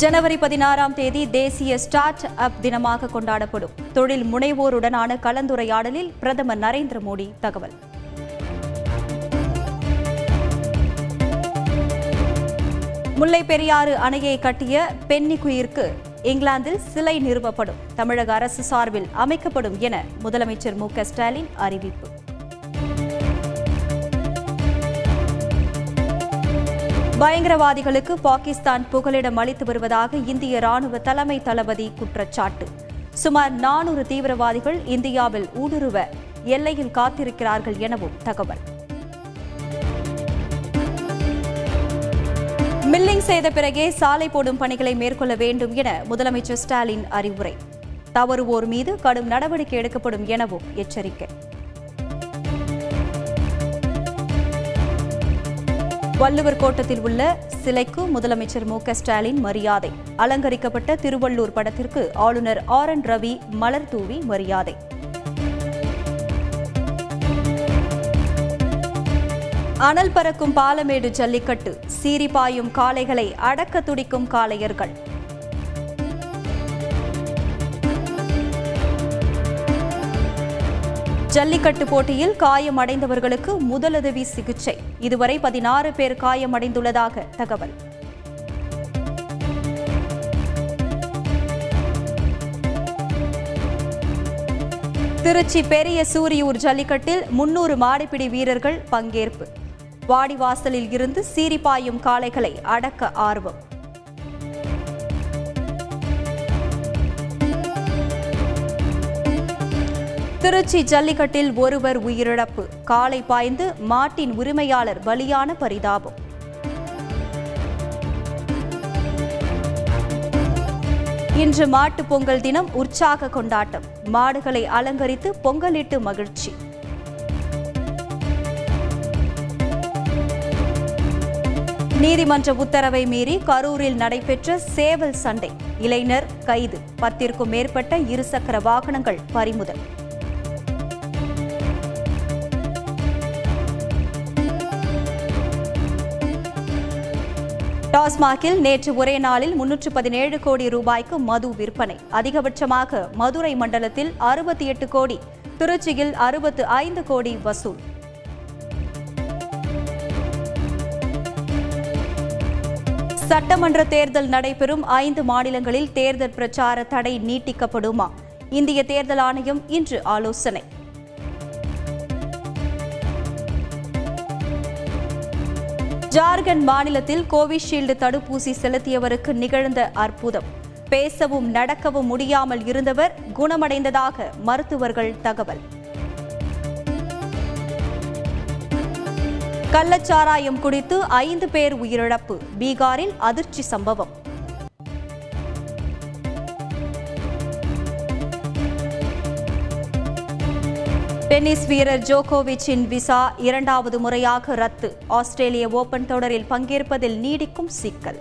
ஜனவரி பதினாறாம் தேதி தேசிய ஸ்டார்ட் அப் தினமாக கொண்டாடப்படும். தொழில் முனைவோருடனான கலந்துரையாடலில் பிரதமர் நரேந்திர மோடி தகவல். முல்லை பெரியாறு அணையை கட்டிய பென்னிக்குயிருக்கு இங்கிலாந்தில் சிலை நிறுவப்படும். தமிழக அரசு சார்பில் அமைக்கப்படும் என முதலமைச்சர் மு க ஸ்டாலின் அறிவிப்பு. பயங்கரவாதிகளுக்கு பாகிஸ்தான் புகலிடம் அளித்து வருவதாக இந்திய ராணுவ தலைமை தளபதி குற்றச்சாட்டு. சுமார் நானூறு தீவிரவாதிகள் இந்தியாவில் ஊடுருவ எல்லையில் காத்திருக்கிறார்கள் எனவும் தகவல். மில்லிங் செய்த பிறகே சாலை போடும் பணிகளை மேற்கொள்ள வேண்டும் என முதலமைச்சர் ஸ்டாலின் அறிவுரை. தவறுவோர் மீது கடும் நடவடிக்கை எடுக்கப்படும் எனவும் எச்சரிக்கை. வள்ளுவர் கோட்டத்தில் உள்ள சிலைக்கு முதலமைச்சர் மு ஸ்டாலின் மரியாதை. அலங்கரிக்கப்பட்ட திருவள்ளூர் படத்திற்கு ஆளுநர் ஆர் என் ரவி மலர் தூவி மரியாதை. அனல் பறக்கும் பாலமேடு ஜல்லிக்கட்டு சீறி பாயும் காளைகளை அடக்க துடிக்கும் காளையர்கள். ஜல்லிக்கட்டு போட்டியில் காயமடைந்தவர்களுக்கு முதலுதவி சிகிச்சை. இதுவரை பதினாறு பேர் காயமடைந்துள்ளதாக தகவல். திருச்சி பெரிய சூரியூர் ஜல்லிக்கட்டில் முன்னூறு மாடிப்பிடி வீரர்கள் பங்கேற்பு. வாடிவாசலில் இருந்து சீரிப்பாயும் காளைகளை அடக்க ஆர்வம். திருச்சி ஜல்லிக்கட்டில் ஒருவர் உயிரிழப்பு. காலை பாய்ந்து மாட்டின் உரிமையாளர் பலியான பரிதாபம். இன்று மாட்டுப் பொங்கல் தினம் உற்சாக கொண்டாட்டம். மாடுகளை அலங்கரித்து பொங்கலிட்டு மகிழ்ச்சி. நீதிமன்ற உத்தரவை மீறி கரூரில் நடைபெற்ற சேவல் சண்டை. இளைஞர் கைது. பத்திற்கும் மேற்பட்ட இருசக்கர வாகனங்கள் பறிமுதல். டாஸ்மாகில் நேற்று ஒரே நாளில் முன்னூற்று பதினேழு கோடி ரூபாய்க்கு மது விற்பனை. அதிகபட்சமாக மதுரை மண்டலத்தில் அறுபத்தி எட்டு கோடி திருச்சியில் அறுபத்து ஐந்து கோடி வசூல். சட்டமன்ற தேர்தல் நடைபெறும் ஐந்து மாநிலங்களில் தேர்தல் பிரச்சார தடை நீட்டிக்கப்படுமா? இந்திய தேர்தல் ஆணையம் இன்று ஆலோசனை. ஜார்க்கண்ட் மாநிலத்தில் கோவிஷீல்டு தடுப்பூசி செலுத்தியவருக்கு நிகழ்ந்த அற்புதம். பேசவும் நடக்கவும் முடியாமல் இருந்தவர் குணமடைந்ததாக மருத்துவர்கள் தகவல். கள்ளச்சாராயம் குடித்து ஐந்து பேர் உயிரிழப்பு. பீகாரில் அதிர்ச்சி சம்பவம். டென்னிஸ் வீரர் ஜோகோவிச்சின் விசா இரண்டாவது முறையாக ரத்து. ஆஸ்திரேலிய ஓபன் தொடரில் பங்கேற்பதில் நீடிக்கும் சிக்கல்.